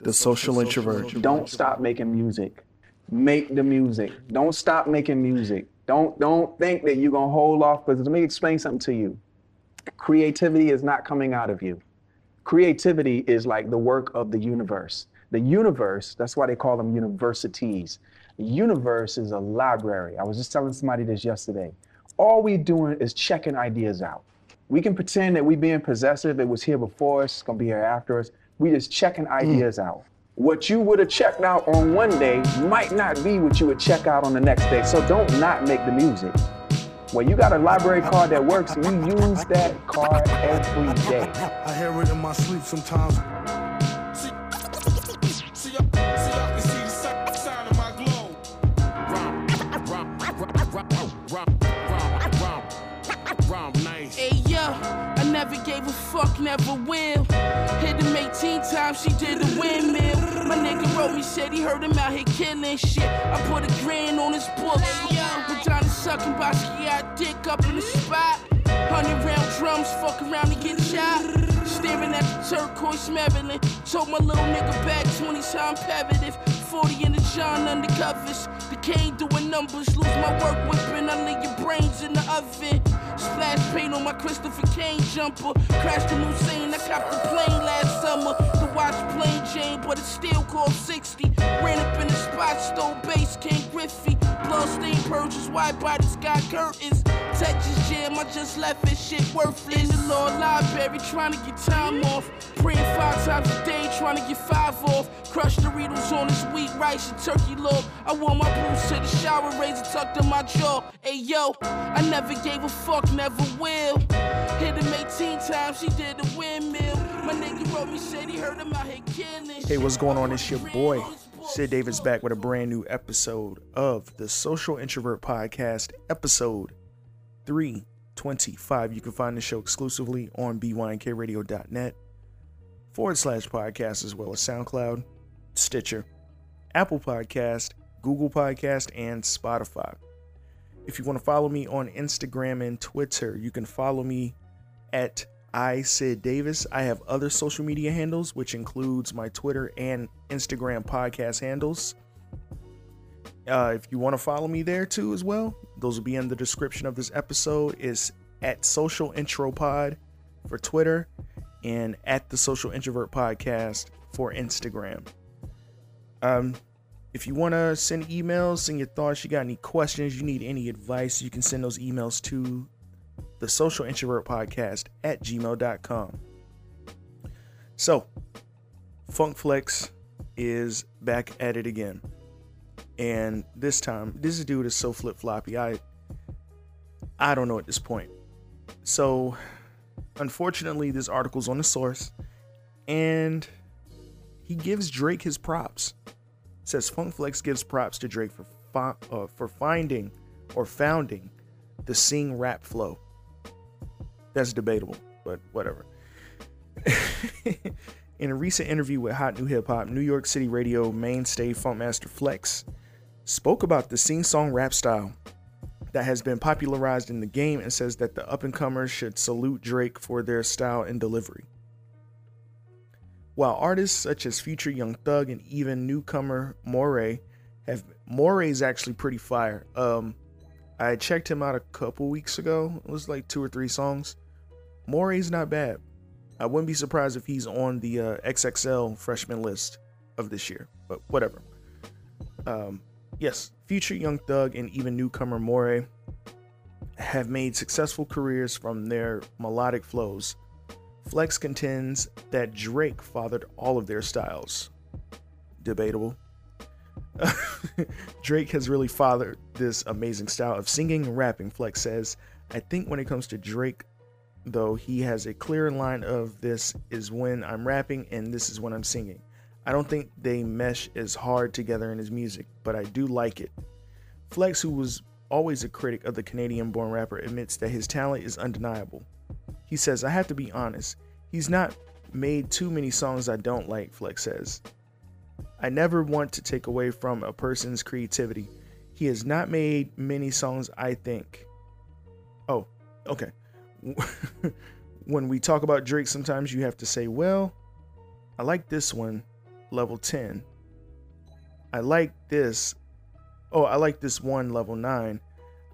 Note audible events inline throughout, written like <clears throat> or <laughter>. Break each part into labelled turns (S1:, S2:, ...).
S1: The Social Introvert.
S2: Don't stop making music. Make the music. Don't stop making music. Don't don't think that you're gonna hold off. Because let me explain something to you. Creativity is not coming out of you. Creativity is like the work of the universe. The universe, that's why they call them universities. The universe is a library. I was just telling somebody this yesterday. All we doing is checking ideas out. We can pretend that we being possessive, it was here before us, it's gonna be here after us. We just checking ideas out. What you would have checked out on one day might not be what you would check out on the next day. So don't not make the music. When you got a library card that works, you use that card every day.
S3: I hear it in my sleep sometimes. See, see, y'all- see, y'all can see the si- sign of my glow. Rom, rom, rom, rom, rom, rom, rom, rom, nice.
S4: Hey yo, I never gave a fuck, never will. Hit him 18 times, she did the windmill. My nigga wrote me, said he heard him out here killing shit. I put a grand on his book. Vagina sucking, out dick up in the spot. Hundred round drums, fuck around and get shot. Staring at the turquoise Maryland. Told my little nigga back 20 time pevitive. 40 in the John undercovers. The cane doing numbers. Lose my work whipping. I leave your brains in the oven. Splash paint on my Christopher Kane jumper. Crashed the new scene. I copped the plane last summer. The watch plain Jane, but it's still called 60. Ran up in the spot, stole base, King Griffey. Bloodstained purges, wide body Scott Curtains. Texas jam, I just left this shit worthless. In the law library, trying to get time off. Praying five times a day, trying to get five off. Crushed Doritos on this wheat, rice, and turkey log. I wore my boots to the shower, razor tucked in my jaw. Hey yo, I never gave a fuck, never will. Hit him 18 times, she did a windmill.
S1: Hey, what's going on? It's your boy, Sid Davis, back with a brand new episode of the Social Introvert Podcast, episode 325. You can find the show exclusively on bynkradio.net forward slash podcast, as well as SoundCloud, Stitcher, Apple Podcast, Google Podcast, and Spotify. If you want to follow me on Instagram and Twitter, you can follow me at I Sid Davis. I have other social media handles, which includes my Twitter and Instagram podcast handles. Uh, if you want to follow me there too, as well, those will be in the description of this episode. Is at Social Intro Pod for Twitter and at the Social Introvert Podcast for Instagram. Um, if you want to send emails, send your thoughts, you got any questions, you need any advice, you can send those emails to the social introvert podcast at gmail.com. So, Funk Flex is back at it again. And this time, this dude is so flip floppy. I I don't know at this point. So, unfortunately, this article's on the source, and he gives Drake his props. says Funk Flex gives props to Drake for fi- uh, for finding or founding the sing rap flow. That's debatable, but whatever. <laughs> In a recent interview with Hot New Hip Hop, New York City radio mainstay Funkmaster Flex spoke about the sing song rap style that has been popularized in the game and says that the up and comers should salute Drake for their style and delivery. While artists such as Future Young Thug and even newcomer Morray have Morray's actually pretty fire. Um, I checked him out a couple weeks ago. It was like two or three songs. Morray's not bad. I wouldn't be surprised if he's on the uh, XXL freshman list of this year, but whatever. Um, yes, future Young Thug and even newcomer Morray have made successful careers from their melodic flows. Flex contends that Drake fathered all of their styles. Debatable. <laughs> Drake has really fathered this amazing style of singing and rapping, Flex says. I think when it comes to Drake, though, he has a clear line of this is when I'm rapping and this is when I'm singing. I don't think they mesh as hard together in his music, but I do like it. Flex, who was always a critic of the Canadian born rapper, admits that his talent is undeniable. He says, I have to be honest, he's not made too many songs I don't like, Flex says. I never want to take away from a person's creativity. He has not made many songs I think. Oh, okay. <laughs> when we talk about Drake, sometimes you have to say, well, I like this one, level 10. I like this. Oh, I like this one level 9.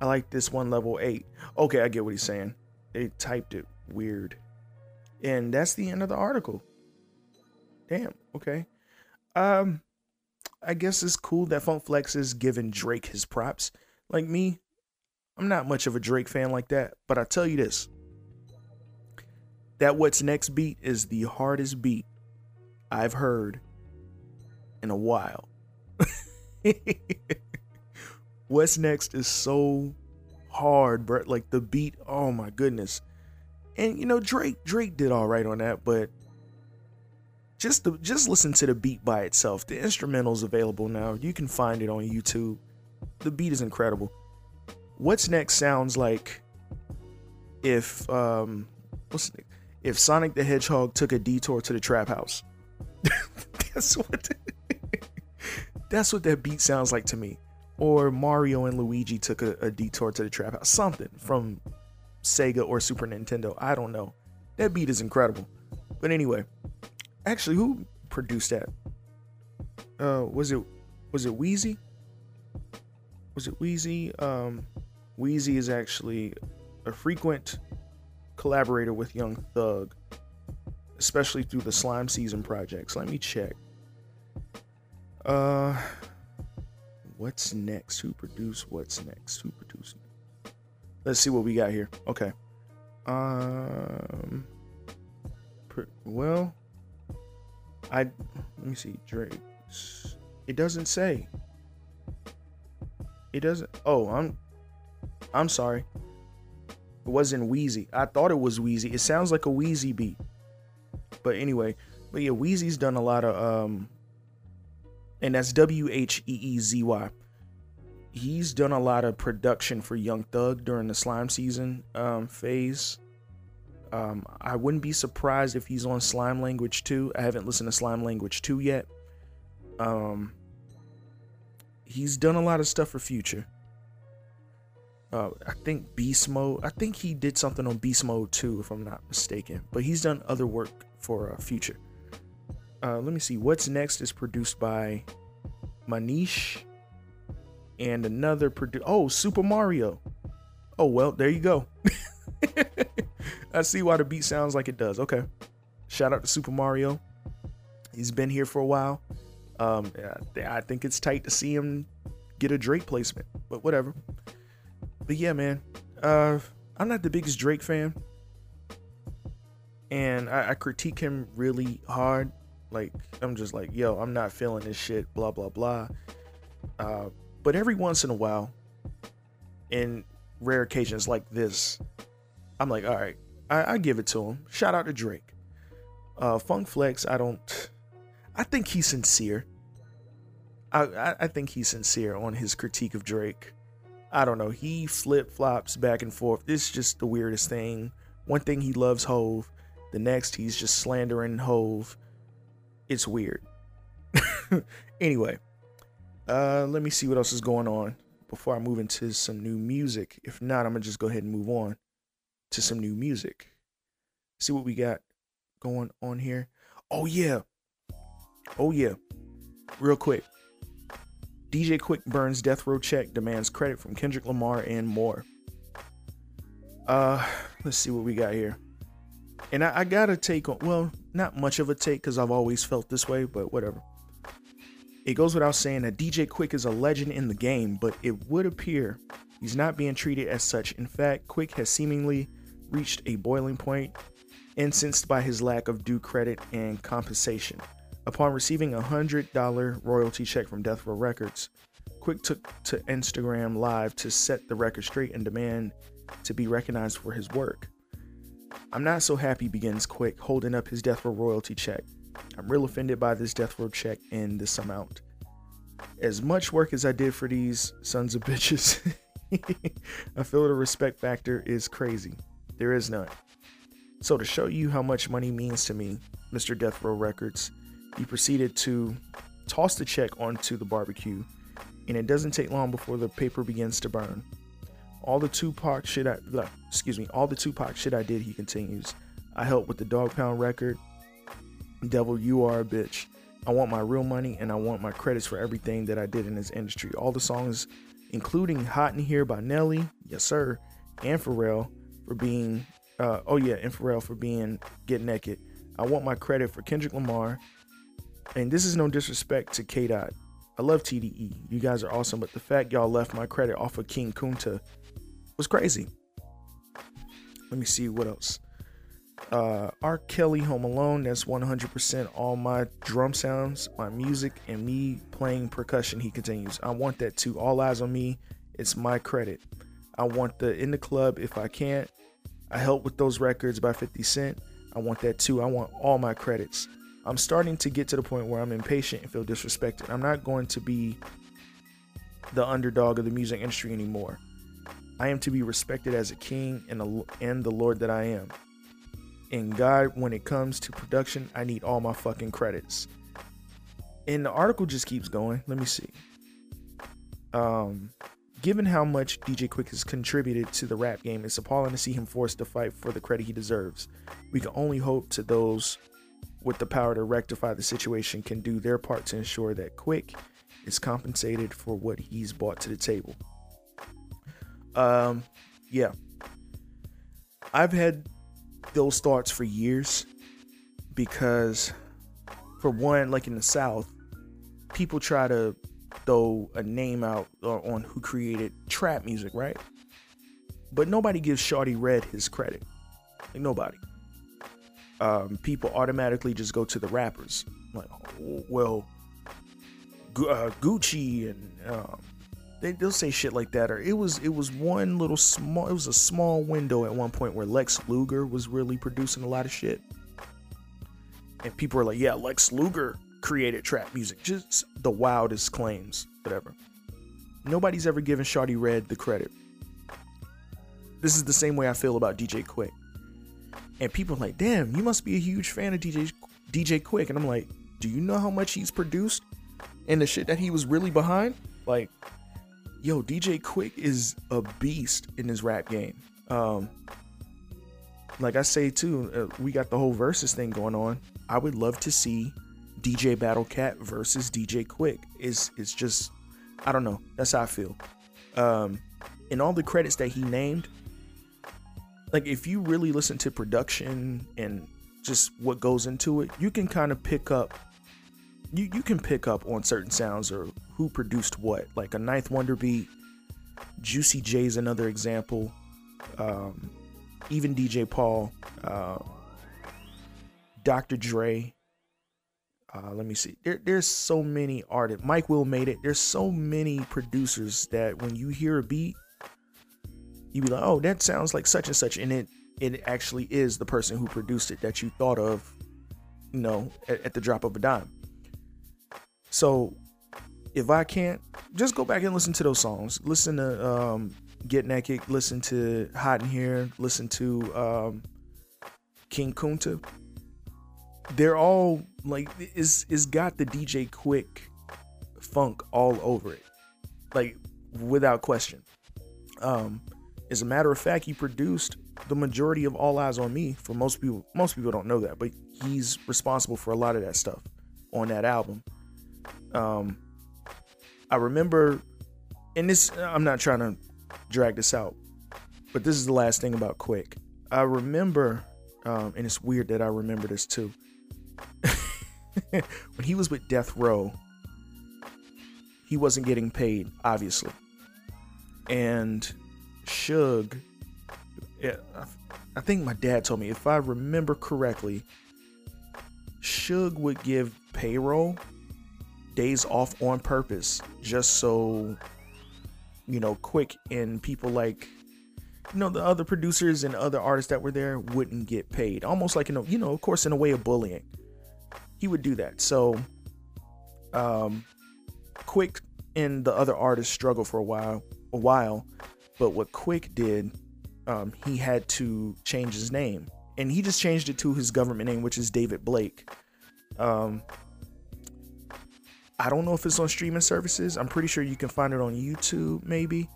S1: I like this one level 8. Okay, I get what he's saying. They typed it weird. And that's the end of the article. Damn, okay. Um I guess it's cool that Funk Flex is giving Drake his props. Like me, I'm not much of a Drake fan like that, but I tell you this. That What's Next beat is the hardest beat I've heard in a while. <laughs> What's Next is so hard, bro. Like the beat, oh my goodness. And you know, Drake Drake did all right on that, but just to, just listen to the beat by itself. The instrumental's available now. You can find it on YouTube. The beat is incredible. What's next sounds like if um what's the, if Sonic the Hedgehog took a detour to the trap house. <laughs> that's what <laughs> that's what that beat sounds like to me. Or Mario and Luigi took a, a detour to the trap house. Something from Sega or Super Nintendo. I don't know. That beat is incredible. But anyway, actually, who produced that? Uh, was it was it Wheezy? Was it Wheezy? Um, Wheezy is actually a frequent collaborator with Young Thug, especially through the Slime Season projects. Let me check. Uh, what's next? Who produced what's next? Who produced? Let's see what we got here. Okay. Um. Well, I let me see Drake's. It doesn't say. It doesn't. Oh, I'm. I'm sorry. It wasn't Wheezy. I thought it was Wheezy. It sounds like a Wheezy beat. But anyway, but yeah, Wheezy's done a lot of um and that's W H E E Z Y. He's done a lot of production for Young Thug during the slime season um phase. Um I wouldn't be surprised if he's on Slime Language 2. I haven't listened to Slime Language 2 yet. Um he's done a lot of stuff for Future. Uh, I think Beast Mode. I think he did something on Beast Mode too, if I'm not mistaken. But he's done other work for uh, Future. Uh, let me see. What's next is produced by Maneesh and another produ Oh, Supah Mario. Oh well, there you go. <laughs> I see why the beat sounds like it does. Okay. Shout out to Supah Mario. He's been here for a while. Um, I think it's tight to see him get a Drake placement, but whatever. But yeah, man, uh, I'm not the biggest Drake fan, and I, I critique him really hard. Like I'm just like, yo, I'm not feeling this shit. Blah blah blah. Uh, but every once in a while, in rare occasions like this, I'm like, all right, I, I give it to him. Shout out to Drake. Uh, Funk Flex, I don't. I think he's sincere. I, I, I think he's sincere on his critique of Drake. I don't know. He flip flops back and forth. This is just the weirdest thing. One thing he loves Hove. The next he's just slandering Hove. It's weird. <laughs> anyway, uh, let me see what else is going on before I move into some new music. If not, I'm gonna just go ahead and move on to some new music. See what we got going on here. Oh yeah. Oh yeah. Real quick. DJ Quik burns death row check, demands credit from Kendrick Lamar and more. Uh, let's see what we got here. And I, I got a take on, well, not much of a take because I've always felt this way, but whatever. It goes without saying that DJ Quik is a legend in the game, but it would appear he's not being treated as such. In fact, Quik has seemingly reached a boiling point, incensed by his lack of due credit and compensation. Upon receiving a $100 royalty check from Death Row Records, Quik took to Instagram Live to set the record straight and demand to be recognized for his work. I'm not so happy, begins Quik, holding up his Death Row royalty check. I'm real offended by this Death Row check and this amount. As much work as I did for these sons of bitches, I feel the respect factor is crazy. There is none. So, to show you how much money means to me, Mr. Death Row Records, he proceeded to toss the check onto the barbecue, and it doesn't take long before the paper begins to burn. All the Tupac shit I, blah, excuse me, all the Tupac shit I did, he continues. I helped with the Dogg Pound record. Devil, you are a bitch. I want my real money and I want my credits for everything that I did in this industry. All the songs, including Hot in Here by Nelly, yes sir, and Pharrell for being, uh, oh yeah, and Pharrell for being Get Naked. I want my credit for Kendrick Lamar. And this is no disrespect to K Dot. I love TDE. You guys are awesome, but the fact y'all left my credit off of King Kunta was crazy. Let me see what else. Uh, R. Kelly Home Alone. That's 100% all my drum sounds, my music, and me playing percussion. He continues. I want that too. All eyes on me. It's my credit. I want the in the club if I can't. I help with those records by 50 Cent. I want that too. I want all my credits. I'm starting to get to the point where I'm impatient and feel disrespected. I'm not going to be the underdog of the music industry anymore. I am to be respected as a king and, a, and the Lord that I am. And God, when it comes to production, I need all my fucking credits. And the article just keeps going. Let me see. Um, given how much DJ Quik has contributed to the rap game, it's appalling to see him forced to fight for the credit he deserves. We can only hope to those with the power to rectify the situation can do their part to ensure that Quik is compensated for what he's brought to the table. Um, yeah. I've had those thoughts for years because, for one, like in the South, people try to throw a name out on who created trap music, right? But nobody gives Shawty Redd his credit. Like nobody. Um, people automatically just go to the rappers. Like, well, Gu- uh, Gucci and um, they, they'll say shit like that. Or it was it was one little small. It was a small window at one point where Lex Luger was really producing a lot of shit, and people were like, "Yeah, Lex Luger created trap music." Just the wildest claims, whatever. Nobody's ever given Shawty Redd the credit. This is the same way I feel about DJ Quik. And people are like, "Damn, you must be a huge fan of DJ DJ Quik." And I'm like, "Do you know how much he's produced and the shit that he was really behind?" Like, yo, DJ Quik is a beast in this rap game. Um, like I say too, uh, we got the whole versus thing going on. I would love to see DJ Battle Cat versus DJ Quik. Is it's just, I don't know. That's how I feel. Um, and all the credits that he named, like if you really listen to production and just what goes into it, you can kind of pick up. You you can pick up on certain sounds or who produced what. Like a Ninth Wonder beat, Juicy J is another example. Um, even DJ Paul, uh, Dr. Dre. Uh, let me see. There, there's so many artists. Mike Will made it. There's so many producers that when you hear a beat, you be like, "Oh, that sounds like such and such," and it it actually is the person who produced it that you thought of, you know, at, at the drop of a dime. So, if I can't, just go back and listen to those songs. Listen to um, Get Naked. Listen to Hot in Here. Listen to um, King Kunta. They're all like it's it's got the DJ Quik funk all over it, like without question. Um, as a matter of fact, he produced the majority of All Eyez on Me. For most people, most people don't know that, but he's responsible for a lot of that stuff on that album. Um, I remember, and this I'm not trying to drag this out, but this is the last thing about Quik. I remember, um, and it's weird that I remember this too. <laughs> when he was with Death Row, he wasn't getting paid, obviously, and Suge. Yeah, I, think my dad told me if I remember correctly, Suge would give payroll days off on purpose just so you know Quik and people like you know the other producers and other artists that were there wouldn't get paid almost like you know, you know of course in a way of bullying he would do that so um Quik and the other artists struggled for a while a while but what Quik did um he had to change his name and he just changed it to his government name which is david blake um I don't know if it's on streaming services. I'm pretty sure you can find it on YouTube, maybe.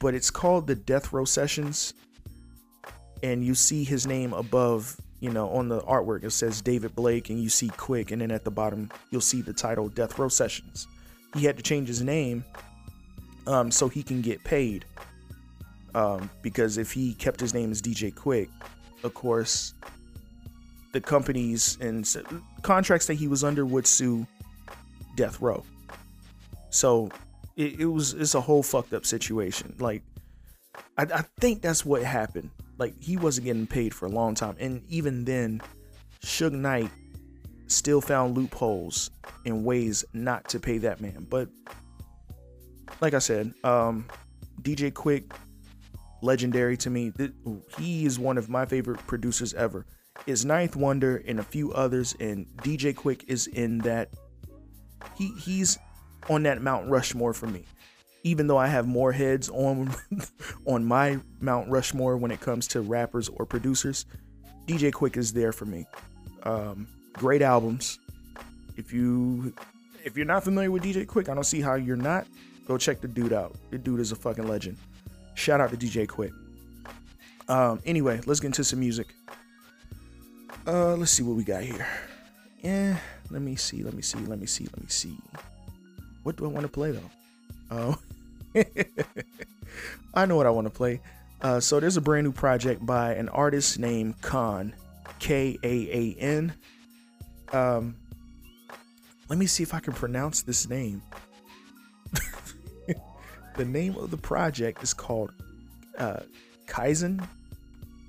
S1: But it's called the Death Row Sessions. And you see his name above you know, on the artwork it says David Blake and you see Quik, and then at the bottom you'll see the title Death Row Sessions. He had to change his name um, so he can get paid. Um, because if he kept his name as DJ Quik, of course, the companies and contracts that he was under would sue Death Row. So it, it was it's a whole fucked up situation. Like I, I think that's what happened. Like he wasn't getting paid for a long time, and even then, Suge Knight still found loopholes and ways not to pay that man. But like I said, um, DJ Quik, legendary to me. He is one of my favorite producers ever. Is Ninth Wonder and a few others, and DJ Quik is in that. He he's on that Mount Rushmore for me. Even though I have more heads on <laughs> on my Mount Rushmore when it comes to rappers or producers, DJ Quik is there for me. Um, great albums. If you if you're not familiar with DJ Quik, I don't see how you're not. Go check the dude out. The dude is a fucking legend. Shout out to DJ Quik. Um, anyway, let's get into some music. Uh, let's see what we got here. Yeah, let me see, let me see, let me see, let me see. What do I want to play though? Oh, <laughs> I know what I want to play. Uh, so there's a brand new project by an artist named K.A.A.N., K A A N. Um, let me see if I can pronounce this name. <laughs> the name of the project is called uh, Kaizen.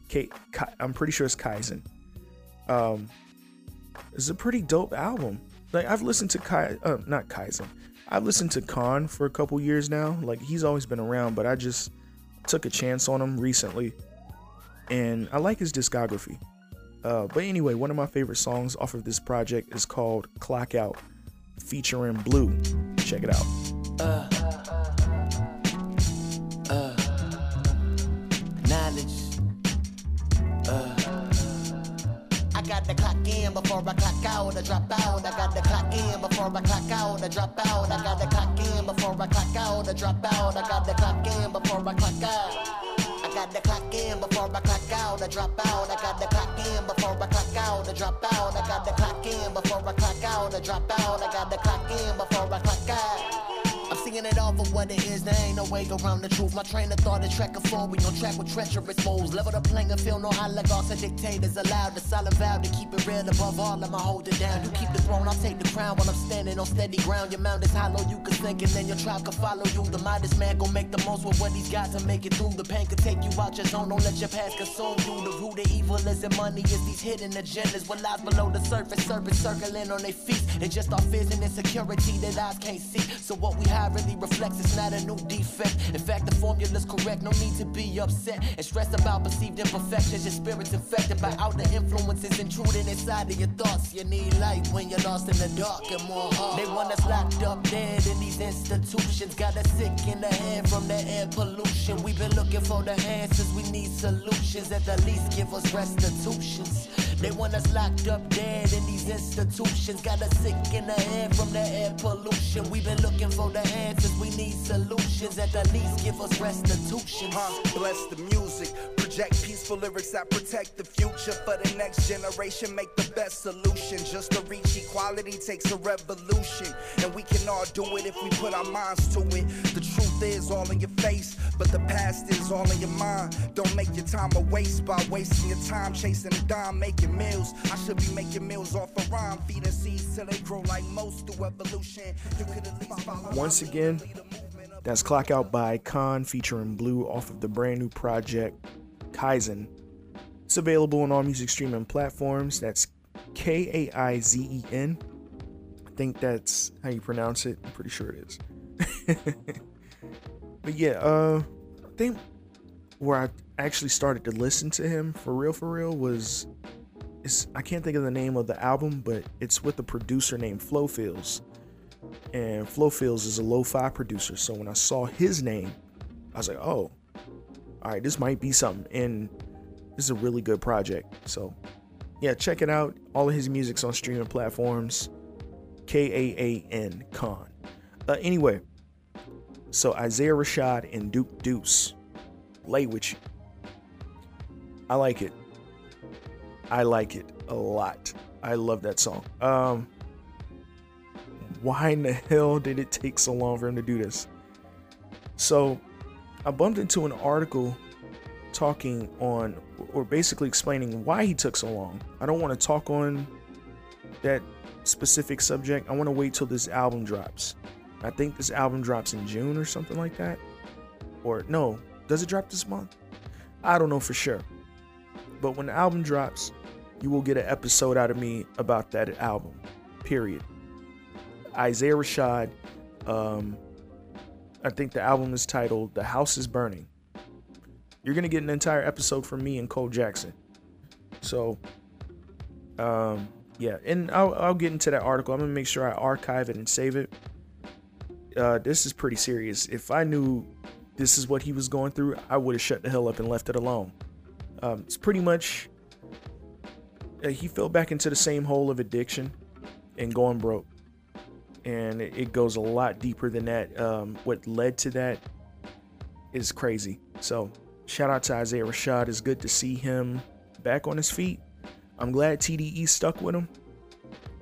S1: K, Kai, I'm pretty sure it's Kaizen. Um, it's a pretty dope album. Like I've listened to Kai, uh, not Kaizen. I've listened to K.A.A.N. for a couple years now. Like he's always been around, but I just took a chance on him recently, and I like his discography. Uh, but anyway, one of my favorite songs off of this project is called "Clock Out," featuring Blu. Check it out.
S5: knowledge. In before I clock out or drop out. I got the clock in before I clock out or drop out. I got the clock in before I clock out or drop out. I got the clock in before I clock out. I got the clock in before I clock out or drop out. I got the clock in before I clock out or drop out. I got the clock in before I clock out or drop out. I got the clock in before I clock out. Seeing it all for what it is, there ain't no way around the truth. My train of thought is track and forward, we on track with treacherous moves. Level the playing field, no oligarchs or dictators allowed. The solid vow to keep it real above all, I'ma hold it down. You keep the throne, I'll take the crown while I'm standing on steady ground. Your mount is hollow, you can sink and then your tribe can follow you. The modest man gon' make the most with what he's got to make it through. The pain could take you out your zone, don't let your past consume you. The root of evil isn't money, it's these hidden agendas. What lies below the surface, surface circling on their feet. It's just our fears and insecurity that eyes can't see. So what we hide really reflects, it's not a new defect. In fact, the formula's correct, no need to be upset and stressed about perceived imperfections. Your spirit's infected by outer influences intruding inside of your thoughts. You need light when you're lost in the dark and more heart. They want us locked up dead in these institutions. Got us sick in the head from the air pollution. We've been looking for the answers, we need solutions. that At least, give us restitutions. They want us locked up dead in these institutions. Got us sick in the head from the air pollution. We've been looking for the answers, we need solutions. At the least, give us restitutions.
S6: Huh, bless the music. Project peaceful lyrics that protect the future for the next generation. Make the best solution. Just to reach equality takes a revolution. And we can all do it if we put our minds to it. The truth is all in your face, but the past is all in your mind. Don't make your time a waste by wasting your time chasing a dime, making meals. I should be making meals off a rhyme, feeding seeds till they grow like most through evolution. You could at least follow
S1: Once again, that's Clock Out by K.A.A.N. featuring Blu off of the brand new project Kaizen. It's available on all music streaming platforms. That's K A I Z E N. I think that's how you pronounce it. I'm pretty sure it is. <laughs> but yeah, uh, I think where I actually started to listen to him for real, for real was. It's, I can't think of the name of the album, but it's with a producer named Flo Fields and Flo Fields is a lo-fi producer. So when I saw his name, I was like, "Oh, all right, this might be something." And this is a really good project. So yeah, check it out. All of his music's on streaming platforms. K A A N Khan. Uh, anyway, so Isaiah Rashad and Duke Deuce lay with you. I like it. I like it a lot. I love that song. Um, why in the hell did it take so long for him to do this? So, I bumped into an article talking on, or basically explaining why he took so long. I don't want to talk on that specific subject. I want to wait till this album drops. I think this album drops in June or something like that. Or no, does it drop this month? I don't know for sure. But when the album drops, you will get an episode out of me about that album. Period. Isaiah Rashad, um, I think the album is titled The House is Burning. You're gonna get an entire episode from me and Cole Jackson. So um yeah, and I'll, I'll get into that article. I'm gonna make sure I archive it and save it. Uh, this is pretty serious. If I knew this is what he was going through, I would have shut the hell up and left it alone. Um, it's pretty much uh, he fell back into the same hole of addiction and going broke, and it, goes a lot deeper than that. Um, what led to that is crazy. So shout out to Isaiah Rashad. It's good to see him back on his feet. I'm glad TDE stuck with him.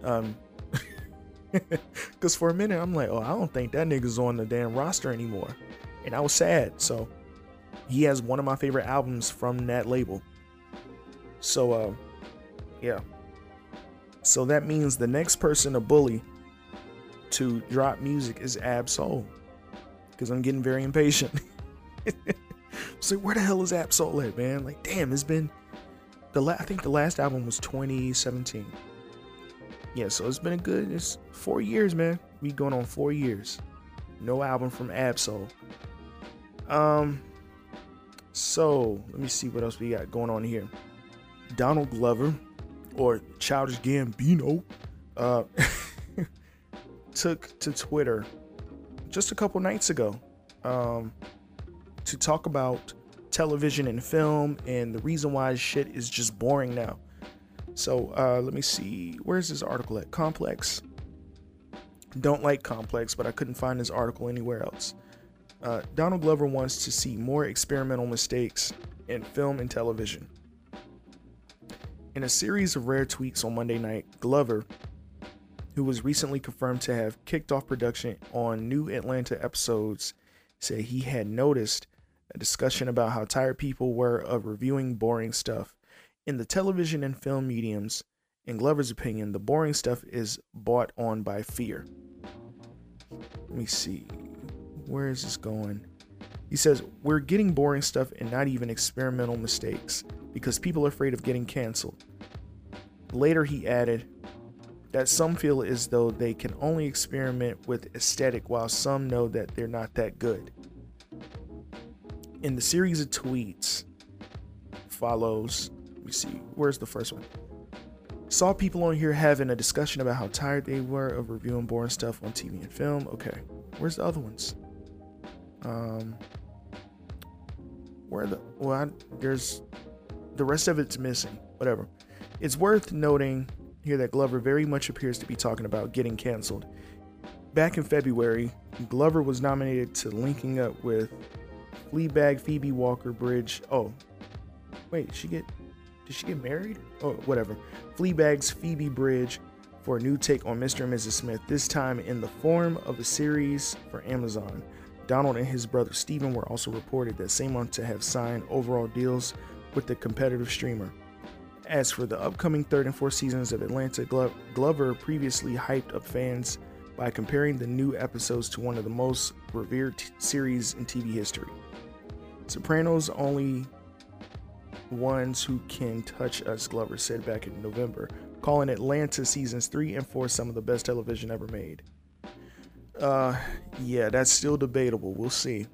S1: Um, <laughs> because for a minute I'm like, oh, I don't think that nigga's on the damn roster anymore, and I was sad. So he has one of my favorite albums from that label. So, uh, yeah. So that means the next person to bully to drop music is Ab Soul, because I'm getting very impatient. <laughs> so where the hell is Ab Soul at, man? Like, damn, it's been the la- I think the last album was 2017. Yeah, so it's been a good it's four years, man. We going on four years. No album from Ab-Soul. Um so let me see what else we got going on here. Donald Glover or Childish Gambino uh <laughs> took to Twitter just a couple nights ago um to talk about television and film and the reason why shit is just boring now. So uh, let me see. Where's this article at? Complex. Don't like Complex, but I couldn't find this article anywhere else. Uh, Donald Glover wants to see more experimental mistakes in film and television. In a series of rare tweets on Monday night, Glover, who was recently confirmed to have kicked off production on new Atlanta episodes, said he had noticed a discussion about how tired people were of reviewing boring stuff in the television and film mediums, in Glover's opinion, the boring stuff is bought on by fear. Let me see. Where is this going? He says, We're getting boring stuff and not even experimental mistakes because people are afraid of getting canceled. Later, he added that some feel as though they can only experiment with aesthetic while some know that they're not that good. In the series of tweets follows me see. Where's the first one? Saw people on here having a discussion about how tired they were of reviewing boring stuff on TV and film. Okay. Where's the other ones? Um, where the well, I, there's the rest of it's missing. Whatever. It's worth noting here that Glover very much appears to be talking about getting canceled. Back in February, Glover was nominated to linking up with Fleabag Phoebe Waller-Bridge. Oh, wait, she get did she get married? Oh, whatever. Fleabag's Phoebe Bridge for a new take on Mr. and Mrs. Smith, this time in the form of a series for Amazon. Donald and his brother Stephen were also reported that same month to have signed overall deals with the competitive streamer. As for the upcoming third and fourth seasons of Atlanta, Glo- Glover previously hyped up fans by comparing the new episodes to one of the most revered t- series in TV history. Sopranos only ones who can touch us, Glover said back in November, calling Atlanta seasons three and four some of the best television ever made. Uh, yeah, that's still debatable. We'll see.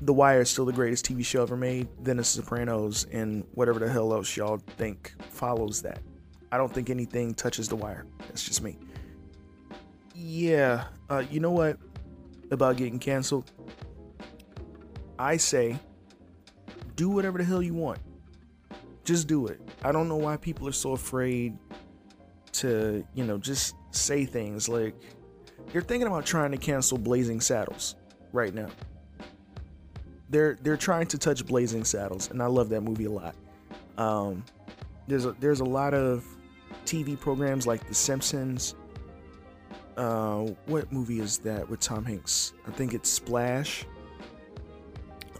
S1: The Wire is still the greatest TV show ever made. Then The Sopranos and whatever the hell else y'all think follows that. I don't think anything touches The Wire. That's just me. Yeah, uh, you know what about getting canceled? I say do whatever the hell you want. Just do it. I don't know why people are so afraid to, you know, just say things like you're thinking about trying to cancel Blazing Saddles right now. They're they're trying to touch Blazing Saddles, and I love that movie a lot. Um, there's a, there's a lot of TV programs like The Simpsons. Uh, what movie is that with Tom Hanks? I think it's Splash.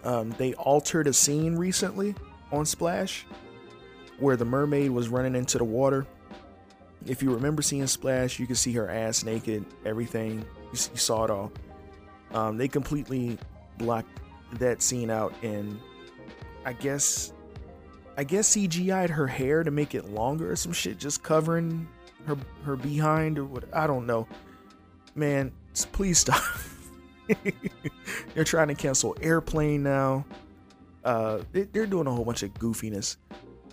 S1: Um, they altered a scene recently on Splash where the mermaid was running into the water. If you remember seeing Splash, you could see her ass naked, everything. You, you saw it all. Um, they completely blocked that scene out, and I guess, I guess CGI'd her hair to make it longer or some shit, just covering her her behind or what. I don't know. Man, please stop. <laughs> <laughs> They're trying to cancel Airplane now. Uh, they- they're doing a whole bunch of goofiness.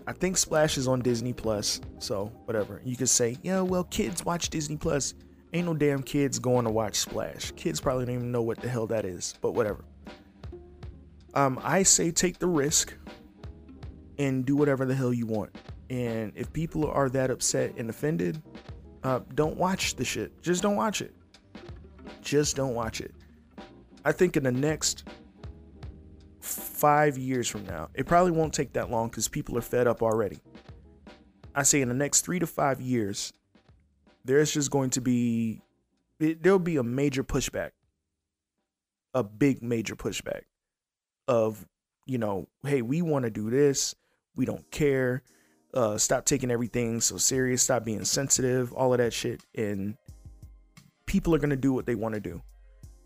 S1: I think Splash is on Disney Plus, so whatever. You could say, yeah, well, kids watch Disney Plus. Ain't no damn kids going to watch Splash. Kids probably don't even know what the hell that is, but whatever. Um, I say take the risk and do whatever the hell you want. And if people are that upset and offended, uh, don't watch the shit. Just don't watch it. Just don't watch it. I think in the next five years from now, it probably won't take that long because people are fed up already. I say in the next three to five years, there's just going to be it, there'll be a major pushback, a big major pushback of you know, hey, we want to do this, we don't care, uh, stop taking everything so serious, stop being sensitive, all of that shit, and people are gonna do what they want to do.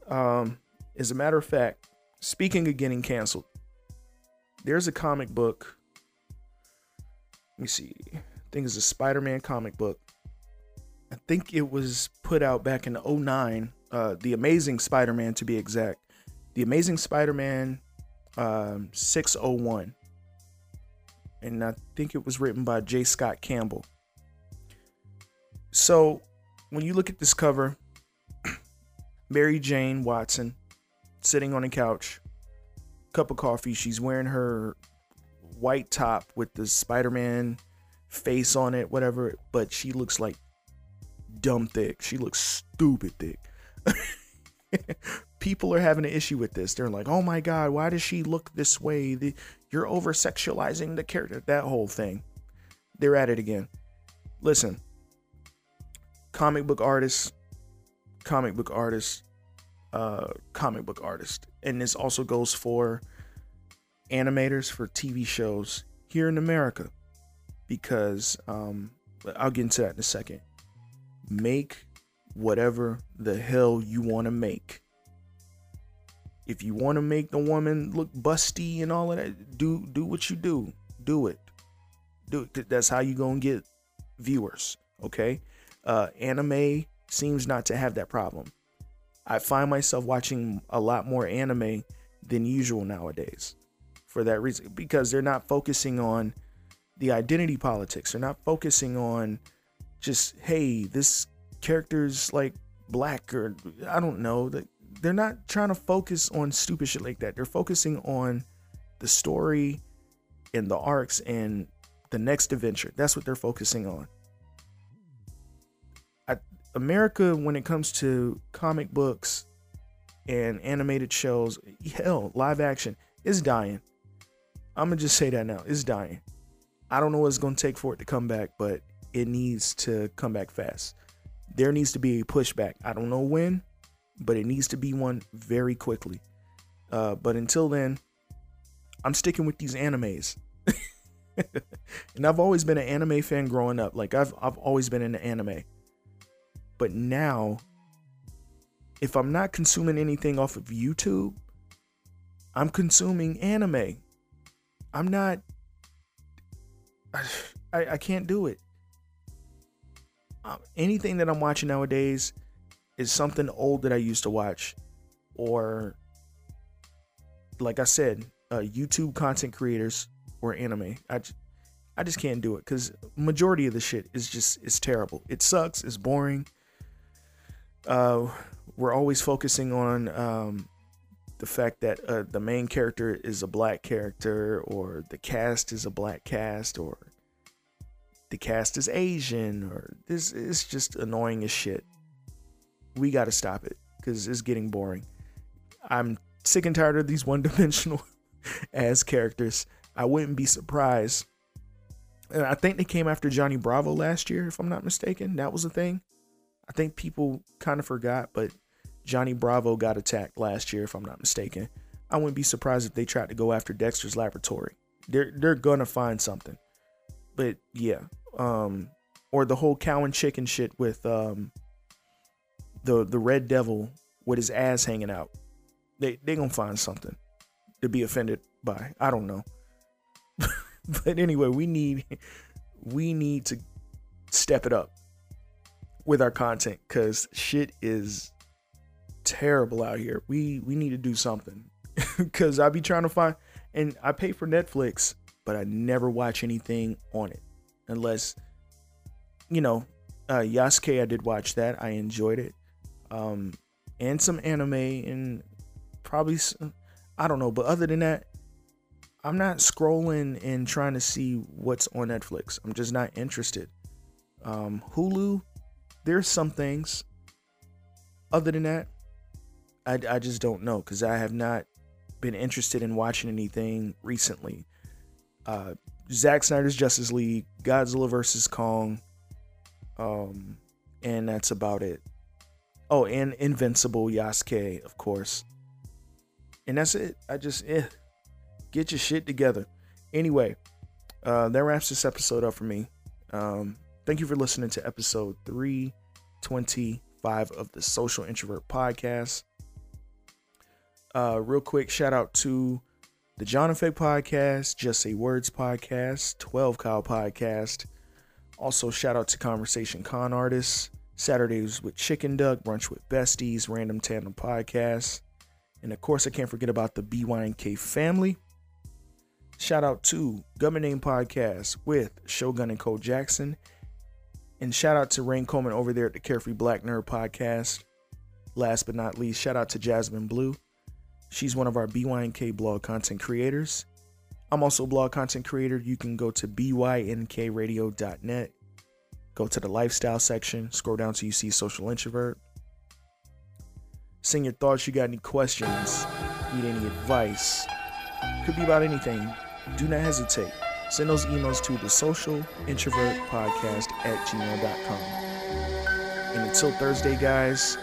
S1: Um, as a matter of fact, speaking of getting canceled, there's a comic book. Let me see. I think it's a Spider-Man comic book. I think it was put out back in 09. Uh, the Amazing Spider-Man, to be exact. The Amazing Spider-Man um, 601. And I think it was written by J. Scott Campbell. So when you look at this cover, <clears throat> Mary Jane Watson sitting on a couch, cup of coffee. She's wearing her white top with the Spider Man face on it, whatever, but she looks like dumb thick. She looks stupid thick. <laughs> People are having an issue with this. They're like, oh my God, why does she look this way? The, you're over sexualizing the character. That whole thing. They're at it again. Listen, comic book artists, comic book artists, comic book artist. And this also goes for animators for TV shows here in America. Because um, I'll get into that in a second. Make whatever the hell you want to make. If you want to make the woman look busty and all of that, do do what you do. Do it. Do it. That's how you gonna get viewers. Okay. Uh, anime seems not to have that problem. I find myself watching a lot more anime than usual nowadays for that reason because they're not focusing on the identity politics. They're not focusing on just hey, this character's like black or I don't know. They're not trying to focus on stupid shit like that. They're focusing on the story and the arcs and the next adventure. That's what they're focusing on. America, when it comes to comic books and animated shows, hell, live action is dying. I'm gonna just say that now. It's dying. I don't know what it's gonna take for it to come back, but it needs to come back fast. There needs to be a pushback. I don't know when, but it needs to be one very quickly. Uh, but until then, I'm sticking with these animes. <laughs> and I've always been an anime fan growing up. Like I've I've always been into anime. But now, if I'm not consuming anything off of YouTube, I'm consuming anime. I'm not. <sighs> I, I can't do it. Um, anything that I'm watching nowadays is something old that I used to watch, or like I said, uh, YouTube content creators or anime. I I just can't do it because majority of the shit is just it's terrible. It sucks. It's boring. Uh, we're always focusing on um, the fact that uh, the main character is a black character, or the cast is a black cast, or the cast is Asian, or this is just annoying as shit. We got to stop it because it's getting boring. I'm sick and tired of these <laughs> one dimensional as characters. I wouldn't be surprised And I think they came after Johnny Bravo last year, if I'm not mistaken. That was a thing. I think people kind of forgot, but Johnny Bravo got attacked last year, if I'm not mistaken. I wouldn't be surprised if they tried to go after Dexter's Laboratory. They're they're gonna find something. But yeah, um, or the whole cow and chicken shit with um the the Red Devil with his ass hanging out. They they gonna find something to be offended by. I don't know. <laughs> but anyway, we need we need to step it up with our content because shit is terrible out here. We we need to do something <laughs> because I be trying to find and I pay for Netflix, but I never watch anything on it unless you know uh, Yasuke. I did watch that. I enjoyed it, um, and some anime and probably I don't know. But other than that, I'm not scrolling and trying to see what's on Netflix. I'm just not interested. Um, Hulu, there's some things. Other than that, I, I just don't know because I have not been interested in watching anything recently. Uh, Zack Snyder's Justice League, Godzilla vs Kong, um, and that's about it. Oh, and Invincible Yasuke, of course. And that's it. I just eh, get your shit together. Anyway, uh, that wraps this episode up for me. Um, thank you for listening to episode 325 of the Social Introvert Podcast. Uh, real quick, shout out to the John Effect Podcast, Just Say Words Podcast, 12 Kyle Podcast. Also, shout out to Conversation Con Artists, Saturdays with Chicken Duck, Brunch with Besties, Random Tandem Podcast. And of course, I can't forget about the BYNK family. Shout out to Government Name Podcast with Shogun and Cole Jackson. And shout out to Rain Coleman over there at the Carefree Black Nerd Podcast. Last but not least, shout out to Jasmine Blue. She's one of our BYNK blog content creators. I'm also a blog content creator. You can go to bynkradio.net, go to the lifestyle section, scroll down till you see social introvert. Send your thoughts. You got any questions? Need any advice? Could be about anything. Do not hesitate. Send those emails to the social introvert podcast at gmail.com. And until Thursday, guys,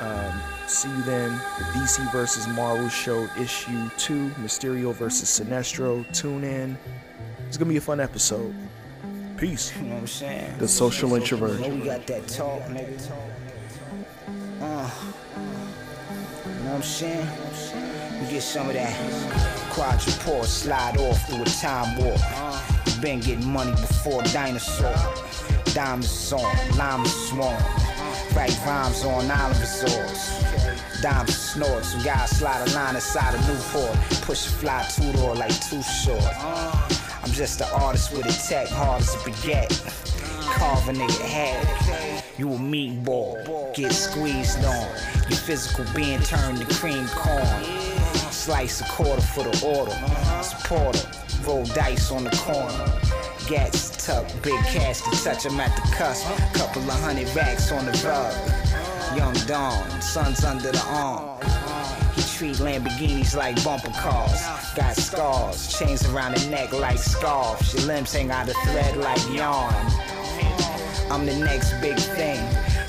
S1: um, see you then. The DC versus Marvel show, issue two, Mysterio versus Sinestro. Tune in. It's gonna be a fun episode. Peace.
S7: You know what I'm saying?
S1: The social introvert.
S7: Know we got that talk, nigga. Uh, you know what I'm saying? We get some of that quadrupore slide off through a time warp. Been getting money before dinosaur. Diamonds on, llamas swarm. Write rhymes on island resorts. Dimes snort, some guys slide a line inside a Newport. Push a fly two door like too short. I'm just an artist with a tech, hard as a baguette. Carve a nigga head. You a meatball, get squeezed on. Your physical being turned to cream corn. Slice a quarter for the order. Supporter, roll dice on the corner. Gats tucked, big cash to touch touch 'em at the cusp. Couple of hundred racks on the rug. Young Dawn, sun's under the arm. He treat Lamborghinis like bumper cars. Got scars, chains around the neck like scarves. Your limbs hang out of thread like yarn. I'm the next big thing.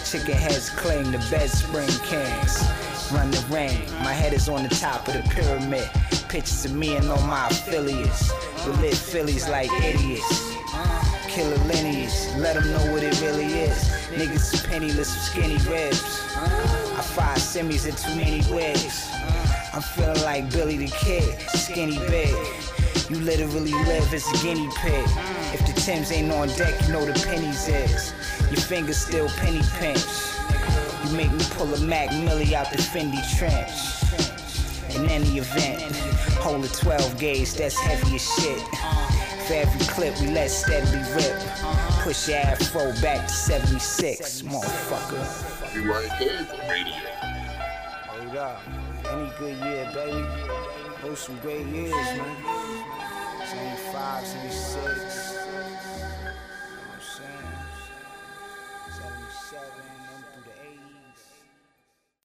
S7: Chicken heads cling the bed spring kings. Run the ring, my head is on the top of the pyramid. Pictures of me and all my affiliates. We lit Phillies like idiots. Killer lineage, let them know what it really is. Niggas is penniless with skinny ribs. I fire semis in too many wigs. I'm feeling like Billy the Kid, skinny big. You literally live as a guinea pig. If the Tims ain't on deck, you know the pennies is. Your fingers still penny pinch. You make me pull a Mac Millie out the Fendi trench. In any event, hold a 12 gauge, that's heavy as shit. For every clip we let steadily rip. Push your afro back to 76, motherfucker. Hold up. Any good year, baby. Those some great years, man. 75, 76.